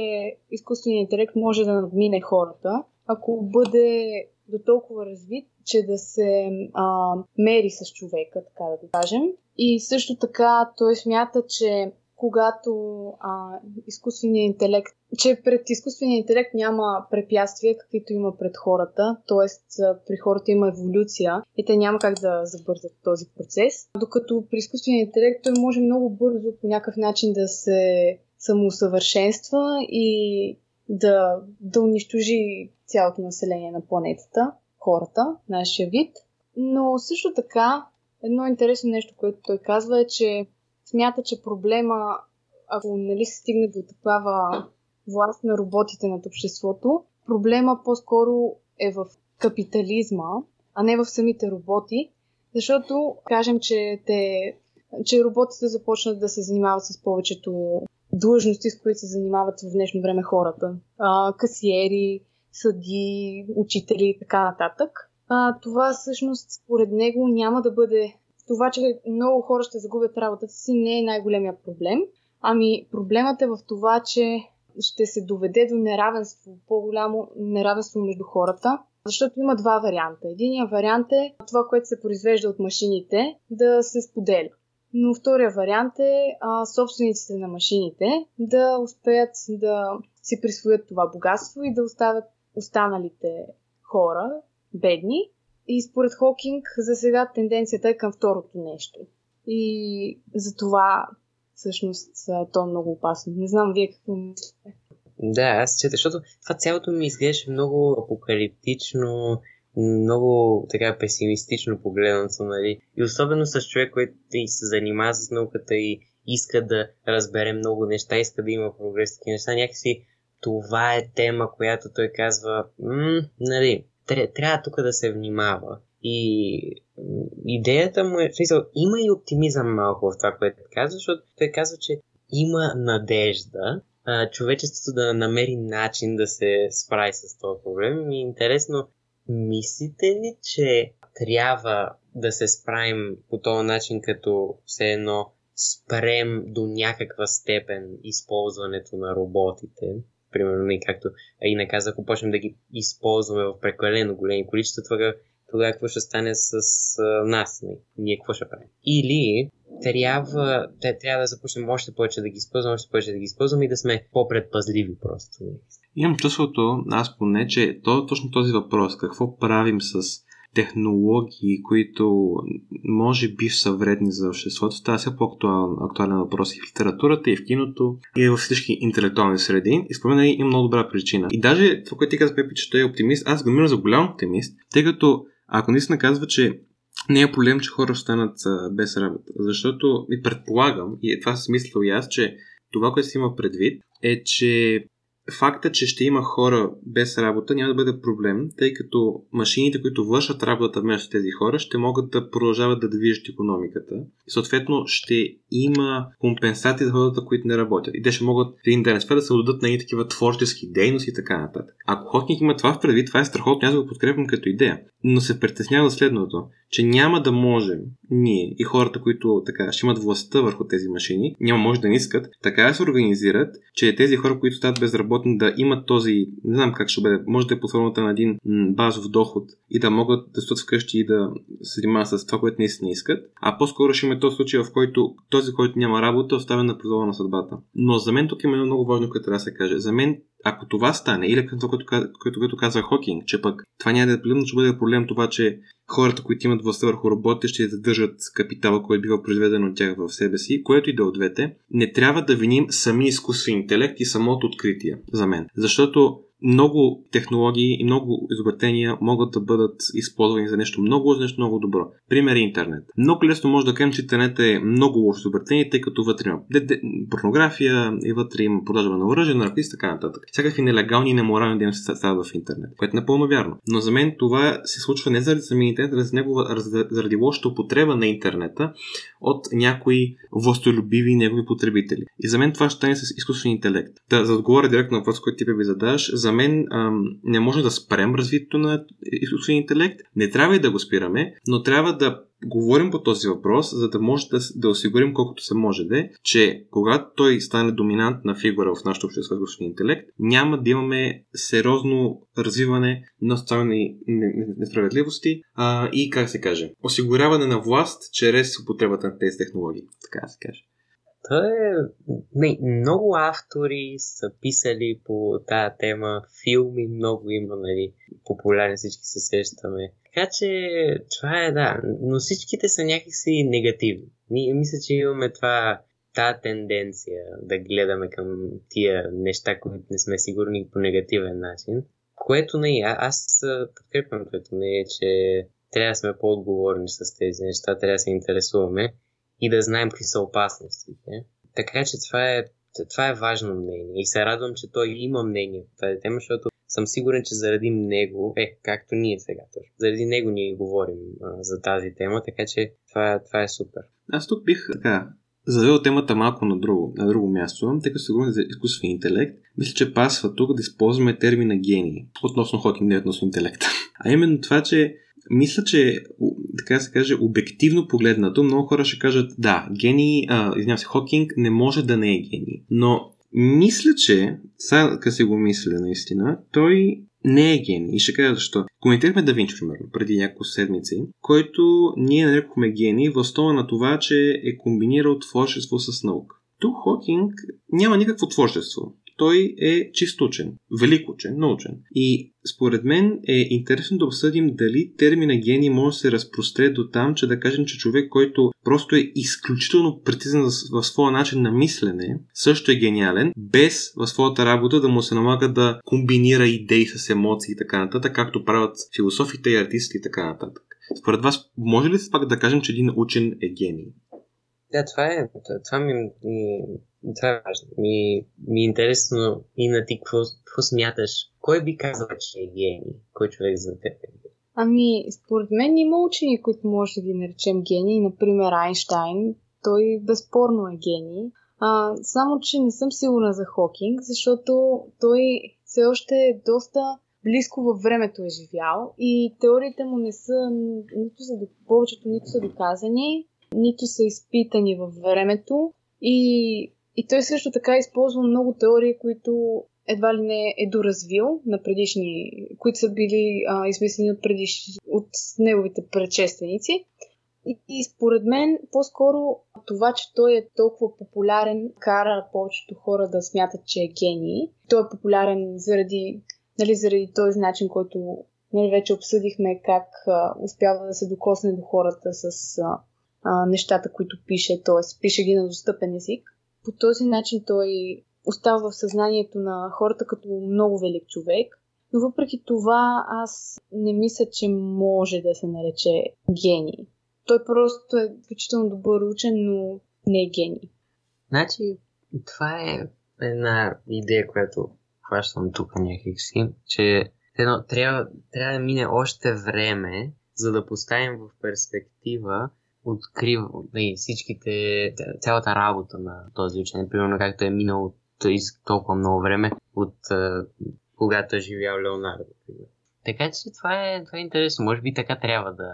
Speaker 3: изкуственият интелект може да надмине хората, ако бъде до толкова развит, че да се а, мери с човека, така да го кажем. И също така той смята, че когато а, изкуственият интелект, че пред изкуствения интелект няма препятствия, каквито има пред хората, т.е. при хората има еволюция и те няма как да забързат този процес. Докато при изкуствения интелект той може много бързо по някакъв начин да се самоусъвършенства и да, да унищожи цялото население на планетата, хората, нашия вид. Но също така, едно интересно нещо, което той казва е, че смята, че проблема, ако нали се стигне до такава власт на роботите над обществото, проблема по-скоро е в капитализма, а не в самите роботи, защото кажем, че те че роботите започнат да се занимават с повечето длъжности, с които се занимават в днешно време хората. А, касиери, съди, учители и така нататък. А, това всъщност според него няма да бъде това, че много хора ще загубят работата си, не е най-големия проблем. Ами проблемът е в това, че ще се доведе до неравенство, по-голямо неравенство между хората, защото има два варианта. Единият вариант е това, което се произвежда от машините, да се споделя. Но втория вариант е а, собствениците на машините да успеят да си присвоят това богатство и да оставят останалите хора бедни и според Хокинг за сега тенденцията е към второто нещо. И за това всъщност то е много опасно. Не знам вие какво мислите.
Speaker 2: Да, аз чета, защото това цялото ми изглежда много апокалиптично, много така песимистично погледнато, нали? И особено с човек, който и се занимава с науката и, иска да разбере много неща, иска да има прогрес, такива неща. Някакси това е тема, която той казва, м- нали, трябва, тук да се внимава. И идеята му е, смисъл, има и оптимизъм малко в това, което казва, защото той казва, че има надежда а, човечеството да намери начин да се справи с този проблем. И интересно, мислите ли, че трябва да се справим по този начин, като все едно спрем до някаква степен използването на роботите? Примерно, и както и наказа, ако почнем да ги използваме в прекалено големи количества, тогава тогава какво ще стане с а, нас? Не? Нали? Ние какво ще правим? Или трябва, те, трябва да започнем още повече да ги използваме, още повече да ги използваме и да сме по-предпазливи просто.
Speaker 1: Имам чувството, аз поне, че то, точно този въпрос, какво правим с технологии, които може би са вредни за обществото, това е все по-актуален въпрос и в литературата, и в киното, и във всички интелектуални среди. И според мен има много добра причина. И даже това, което ти каза, Пепи, че той е оптимист, аз го намирам за голям оптимист, тъй като ако наистина казва, че не е проблем, че хора станат без работа, защото ми предполагам, и това съм мислил и аз, че това, което си има предвид, е, че факта, че ще има хора без работа няма да бъде проблем, тъй като машините, които вършат работата вместо тези хора, ще могат да продължават да движат економиката. И съответно ще има компенсации за хората, които не работят. И те ще могат в един ден да се отдадат на и такива творчески дейности и така нататък. Ако Хотник има това в предвид, това е страхотно, аз го подкрепям като идея. Но се притеснява следното, че няма да можем ние и хората, които така ще имат властта върху тези машини, няма може да не искат, така да се организират, че тези хора, които стават безработни, да имат този, не знам как ще бъде, може да е под формата на един базов доход и да могат да стоят вкъщи и да се занимават с това, което наистина искат. А по-скоро ще има този случай, в който този, който няма работа, оставя на произвола на съдбата. Но за мен тук има едно много важно, което трябва да се каже. За мен ако това стане, или това, което, което, което каза Хокинг, че пък това няма да е проблем, ще бъде проблем това, че хората, които имат властта върху работите, ще задържат капитала, който бива произведен от тях в себе си, което и да е от двете, не трябва да виним сами изкуствен интелект и самото откритие за мен. Защото много технологии и много изобретения могат да бъдат използвани за нещо много, за нещо много добро. Пример е интернет. Много лесно може да кажем, че интернет е много лошо изобретение, тъй като вътре има порнография и вътре има продажба на оръжие, на и така нататък. Всякакви нелегални и неморални дейности стават в интернет, което е напълно вярно. Но за мен това се случва не заради самия интернет, а заради, лошата употреба на интернета от някои властолюбиви негови потребители. И за мен това ще стане с изкуствен интелект. Да, за да отговоря директно на въпрос, който ти би задаш, за мен ам, не може да спрем развитието на изкуствения интелект, не трябва и да го спираме, но трябва да говорим по този въпрос, за да може да, да осигурим колкото се може да е, че когато той стане доминантна фигура в нашето общество изкуствения интелект, няма да имаме сериозно развиване на социални несправедливости а, и, как се каже, осигуряване на власт чрез употребата на тези технологии, така да се каже.
Speaker 2: Той е... Не, много автори са писали по тази тема, филми много има, нали, популярни, всички се сещаме. Така че това е, да, но всичките са някакси негативни. Ние мисля, че имаме това, тази тенденция да гледаме към тия неща, които не сме сигурни по негативен начин. Което не, а, аз подкрепям което не е, че трябва да сме по-отговорни с тези неща, трябва да се интересуваме и да знаем какви са опасностите. Така че това е, това е важно мнение и се радвам, че той има мнение по тази тема, защото съм сигурен, че заради него, е, както ние сега точно, заради него ние говорим а, за тази тема, така че това, това е супер.
Speaker 1: Аз тук бих така завел темата малко на друго, на друго място, тъй като се говорим за изкуствен интелект. Мисля, че пасва тук да използваме термина гений относно Хокинг, не относно интелекта. А именно това, че мисля, че така се каже, обективно погледнато, много хора ще кажат, да, гений, извинявам се, Хокинг не може да не е гений. Но мисля, че, сега си го мисля наистина, той не е гений. И ще кажа защо. Коментирахме Да Винчи, примерно, преди няколко седмици, който ние нарекохме гений в основа на това, че е комбинирал творчество с наука. Тук Хокинг няма никакво творчество той е чист учен, велик учен, научен. И според мен е интересно да обсъдим дали термина гений може да се разпростре до там, че да кажем, че човек, който просто е изключително прецизен в своя начин на мислене, също е гениален, без в своята работа да му се налага да комбинира идеи с емоции и така нататък, както правят философите и артистите и така нататък. Според вас, може ли се пак да кажем, че един учен е гений?
Speaker 2: Да, това е, това ми, това е важно. Ми, ми е интересно и на ти какво, какво смяташ? Кой би казал, че е гений? Кой човек за теб е?
Speaker 3: Ами, според мен има учени, които може да ги наречем гении. Например, Айнштайн. Той безспорно е гений. А, само, че не съм сигурна за Хокинг, защото той все още е доста близко във времето е живял и теориите му не са нито са, повечето нито са доказани, нито са изпитани във времето и, и той също така използва много теории, които едва ли не е доразвил на предишни, които са били а, измислени от, предиш, от неговите предшественици. И, и според мен, по-скоро това, че той е толкова популярен, кара повечето хора да смятат, че е гений. Той е популярен заради, нали, заради този начин, който нали, вече обсъдихме как а, успява да се докосне до хората с а, а, нещата, които пише, т.е. пише ги на достъпен език. По този начин той остава в съзнанието на хората като много велик човек. Но въпреки това аз не мисля, че може да се нарече гений. Той просто е изключително добър учен, но не е гений.
Speaker 2: Значи, това е една идея, която хващам тук някакси, че едно, трябва, трябва да мине още време, за да поставим в перспектива открива нали, всичките, цялата работа на този учен, примерно както е минало толкова много време от когато е живял Леонардо. Така че това е, това е интересно. Може би така трябва да,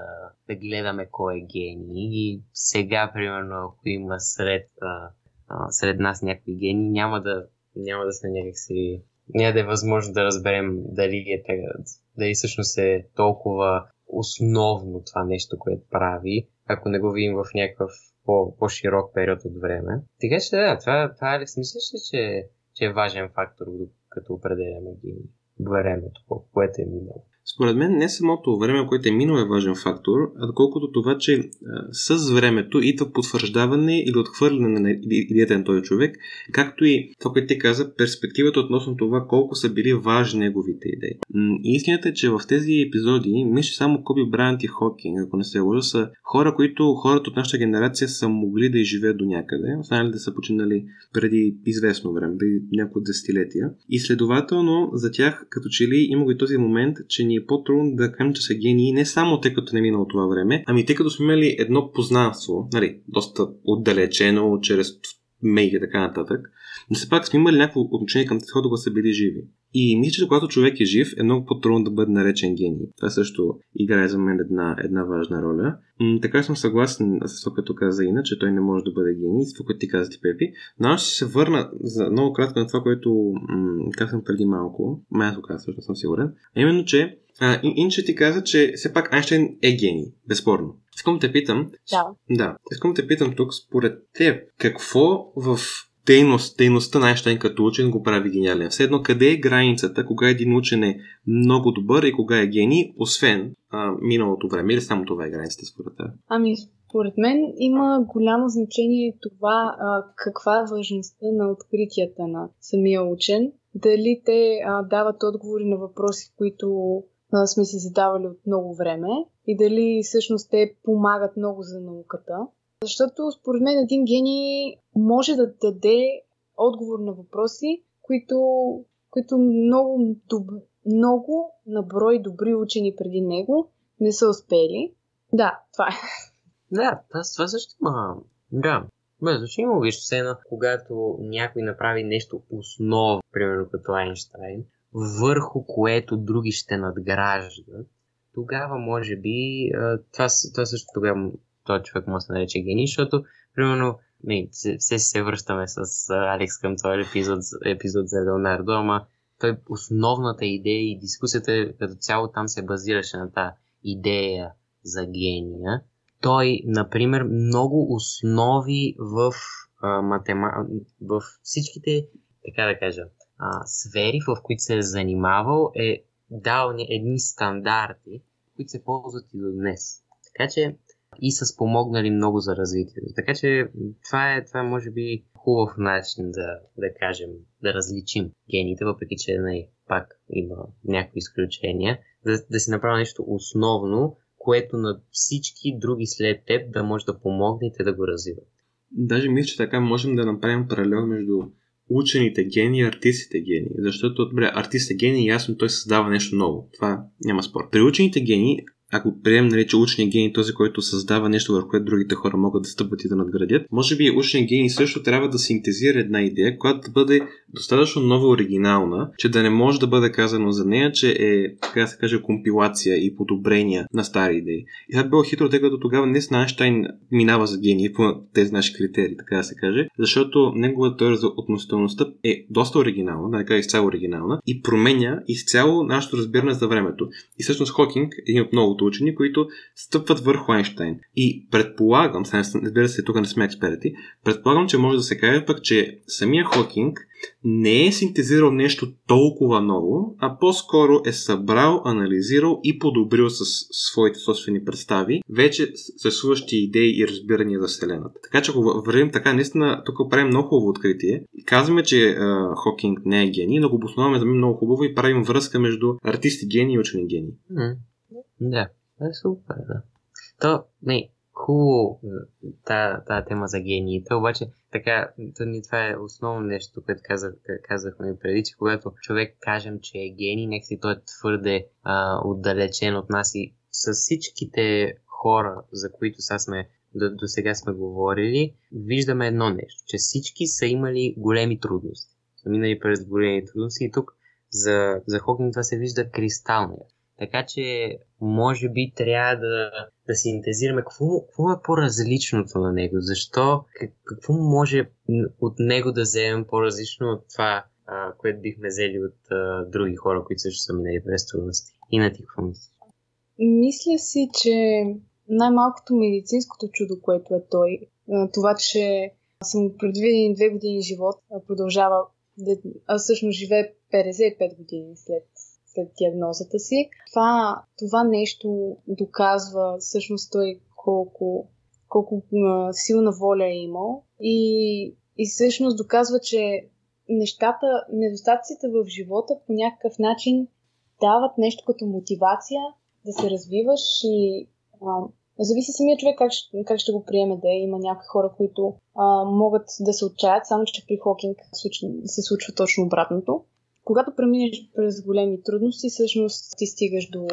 Speaker 2: да гледаме кой е гений. И сега, примерно, ако има сред, а, а, сред нас някакви гении, няма да, няма да сме някакси... Няма да е възможно да разберем дали е така, дали всъщност е толкова основно това нещо, което прави, ако не го видим в някакъв по, по-широк период от време. Така че да, това, това Алекс, мислиш ли, че, че е важен фактор, като определяме ги времето, което е минало?
Speaker 1: Според мен не самото време, което е минало е важен фактор, а доколкото това, че а, с времето идва потвърждаване или отхвърляне на идеята на този човек, както и това, което ти каза, перспективата относно това колко са били важни неговите идеи. Истината е, че в тези епизоди, мисля само Коби Брайант и Хокинг, ако не се лъжа, са хора, които хората от нашата генерация са могли да изживеят до някъде, останали да са починали преди известно време, преди няколко десетилетия. И следователно за тях, като че ли има го и този момент, че ни е по-трудно да кажем, че са гении, не само тъй като не е минало това време, ами тъй като сме имали едно познанство, нали, доста отдалечено, чрез мейки и така нататък, но все пак сме имали някакво отношение към тези хора, когато са били живи. И мисля, че когато човек е жив, е много по-трудно да бъде наречен гений. Това също играе за мен една, една важна роля. М- така съм съгласен с това, като каза Ина, че той не може да бъде гений, с това, което ти каза ти, Пепи. Но аз ще се върна за много кратко на това, което м- казах преди малко. Ме аз казах, съм сигурен. А именно, че а, Инче ти каза, че все пак Айнштейн е гений, безспорно. Искам да те питам.
Speaker 3: Да.
Speaker 1: Да. Искам да те питам тук, според теб, какво в дейност, дейността на Айнштейн като учен го прави гениален. Все едно къде е границата, кога един учен е много добър и кога е гений, освен а, миналото време или само това е границата според теб?
Speaker 3: Ами, според мен има голямо значение това а, каква е важността на откритията на самия учен. Дали те а, дават отговори на въпроси, които а, сме си задавали от много време и дали всъщност те помагат много за науката. Защото според мен един гений може да даде отговор на въпроси, които, които много, доб... много наброй добри учени преди него не са успели. Да, това е.
Speaker 2: Да, това също има. Да, Бе, звучи му виж все едно, когато някой направи нещо основно, примерно като Айнштайн, върху което други ще надграждат, тогава може би това, това също тогава този човек може да се нарече гений, защото, примерно, не, все се връщаме с Алекс към този епизод, епизод за Леонардо, ама той основната идея и дискусията като цяло там се базираше на тази идея за гения. Той, например, много основи в, а, матема... в всичките, така да кажа, а, сфери, в които се е занимавал, е дал едни стандарти, които се ползват и до днес. Така че и са спомогнали много за развитието. Така че това е, това е може би хубав начин да, да кажем, да различим гените, въпреки че не, пак има някои изключения, да, да си направи нещо основно, което на всички други след теб да може да помогне и те да го развиват.
Speaker 1: Даже мисля, че така можем да направим паралел между учените гени и артистите гени. Защото, добре, артист е гений, ясно, той създава нещо ново. Това няма спор. При учените гени ако приемем, нали, че учения гений е този, който създава нещо, върху което другите хора могат да стъпват и да надградят, може би учения гений също трябва да синтезира една идея, която да бъде достатъчно нова оригинална, че да не може да бъде казано за нея, че е, така да се каже, компилация и подобрения на стари идеи. И това било хитро, тъй като тогава не Айнштайн минава за гений по тези наши критерии, така да се каже, защото неговата теория за относителността е доста оригинална, да не кажа изцяло оригинална, и променя изцяло нашето разбиране за времето. И всъщност Хокинг, един от многото учени, които стъпват върху Айнштайн. И предполагам, разбира се, тук не сме експерти, предполагам, че може да се каже пък, че самия Хокинг не е синтезирал нещо толкова ново, а по-скоро е събрал, анализирал и подобрил с своите собствени представи вече съществуващи идеи и разбирания за Вселената. Така че ако вървим така, наистина тук правим много хубаво откритие. Казваме, че а, Хокинг не е гений, но го обосноваваме за мен много хубаво и правим връзка между артисти гений и учени гений.
Speaker 2: Mm. Да, е супер, да. То, не, хубаво тази та тема за гениите, обаче така, то ни това е основно нещо, което казах, казахме преди, че когато човек кажем, че е гений, нека си той е твърде а, отдалечен от нас и с всичките хора, за които сега сме до, до сега сме говорили, виждаме едно нещо, че всички са имали големи трудности. Са минали през големи трудности и тук за, за Хокинг това се вижда кристално. Така че, може би трябва да, да синтезираме какво, какво е по-различното на него, защо, как, какво може от него да вземем по-различно от това, а, което бихме взели от а, други хора, които също са минали през трудности. И на ти какво мислиш?
Speaker 3: Мисля си, че най-малкото медицинското чудо, което е той, това, че съм предвидени две години живот, продължава, а всъщност живее 55 години след диагнозата си. Това, това нещо доказва всъщност той колко, колко силна воля е имал и, и всъщност доказва, че нещата, недостатъците в живота по някакъв начин дават нещо като мотивация да се развиваш и а, зависи самия човек как, как ще го приеме да е. Има някои хора, които а, могат да се отчаят, само че при Хокинг се случва точно обратното когато преминеш през големи трудности, всъщност ти стигаш до,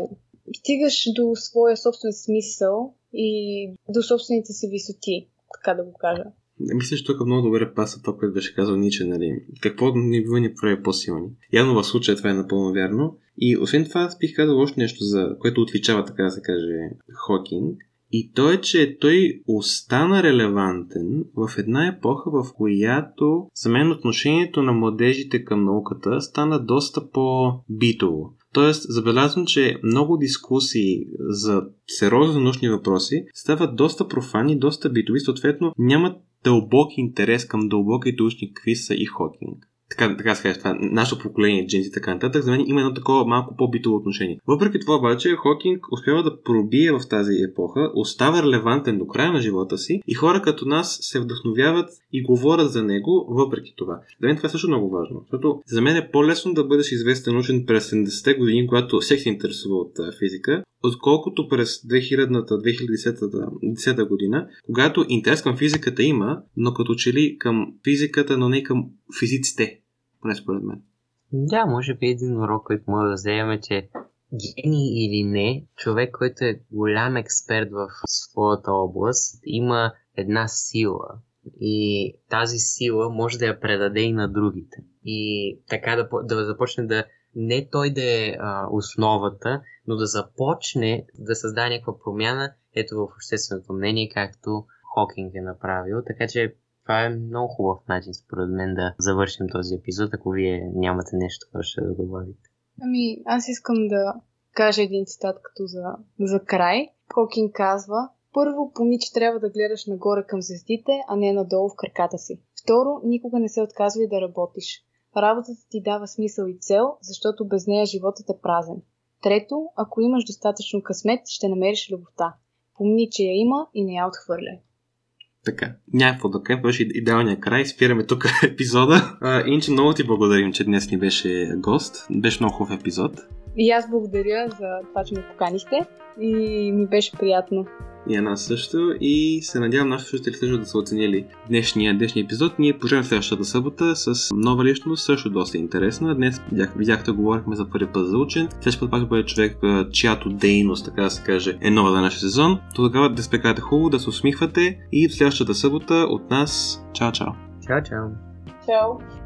Speaker 3: стигаш до своя собствен смисъл и до собствените си висоти, така да го кажа.
Speaker 1: Мисля, че тук много добре паса това, което беше казал Ниче, нали? Какво ни бива ни прави по-силни. Явно в случая това е напълно вярно. И освен това, аз бих казал още нещо, за което отличава, така да се каже, Хокинг. И то е, че той остана релевантен в една епоха, в която за мен отношението на младежите към науката стана доста по-битово. Тоест, забелязвам, че много дискусии за сериозни научни въпроси стават доста профани, доста битови, съответно нямат дълбок интерес към дълбоките учни какви са и Хокинг така, така се това, нашето поколение, джинси и така нататък, за мен има едно такова малко по-битово отношение. Въпреки това обаче, Хокинг успява да пробие в тази епоха, остава релевантен до края на живота си и хора като нас се вдъхновяват и говорят за него, въпреки това. За мен това е също много важно, защото за мен е по-лесно да бъдеш известен учен през 70-те години, когато всеки се интересува от физика, отколкото през 2000-та, 2010-та година, когато интерес към физиката има, но като че ли към физиката, но не към физиците, поне според мен.
Speaker 2: Да, може би един урок, който може да вземем е, че гений или не, човек, който е голям експерт в своята област, има една сила. И тази сила може да я предаде и на другите. И така да, да започне да не той да е а, основата, но да започне да създаде някаква промяна ето в общественото мнение, както Хокинг е направил. Така че това е много хубав начин, според мен, да завършим този епизод, ако вие нямате нещо, което да добавите.
Speaker 3: Ами, аз искам да кажа един цитат като за, за край. Хокинг казва, първо, помни, че трябва да гледаш нагоре към звездите, а не надолу в краката си. Второ, никога не се отказвай да работиш. Работата ти дава смисъл и цел, защото без нея животът е празен. Трето, ако имаш достатъчно късмет, ще намериш любовта. Помни, че я има и не я отхвърляй.
Speaker 1: Така, някакво да беше идеалния край. Спираме тук епизода. А, иначе много ти благодарим, че днес ни беше гост. Беше много хубав епизод.
Speaker 3: И аз благодаря за това, че ме поканихте и ми беше приятно.
Speaker 1: И една също. И се надявам нашите слушатели също да са оценили днешния, днешния епизод. Ние пожелаваме следващата събота с нова личност, също доста интересна. Днес видях, видяхте, говорихме за първи път за учен. Следващия път пак бъде човек, чиято дейност, така да се каже, е нова за нашия сезон. То тогава да спекате хубаво, да се усмихвате и следващата събота от нас. Чао, чао!
Speaker 2: Чао, чао!
Speaker 3: Чао!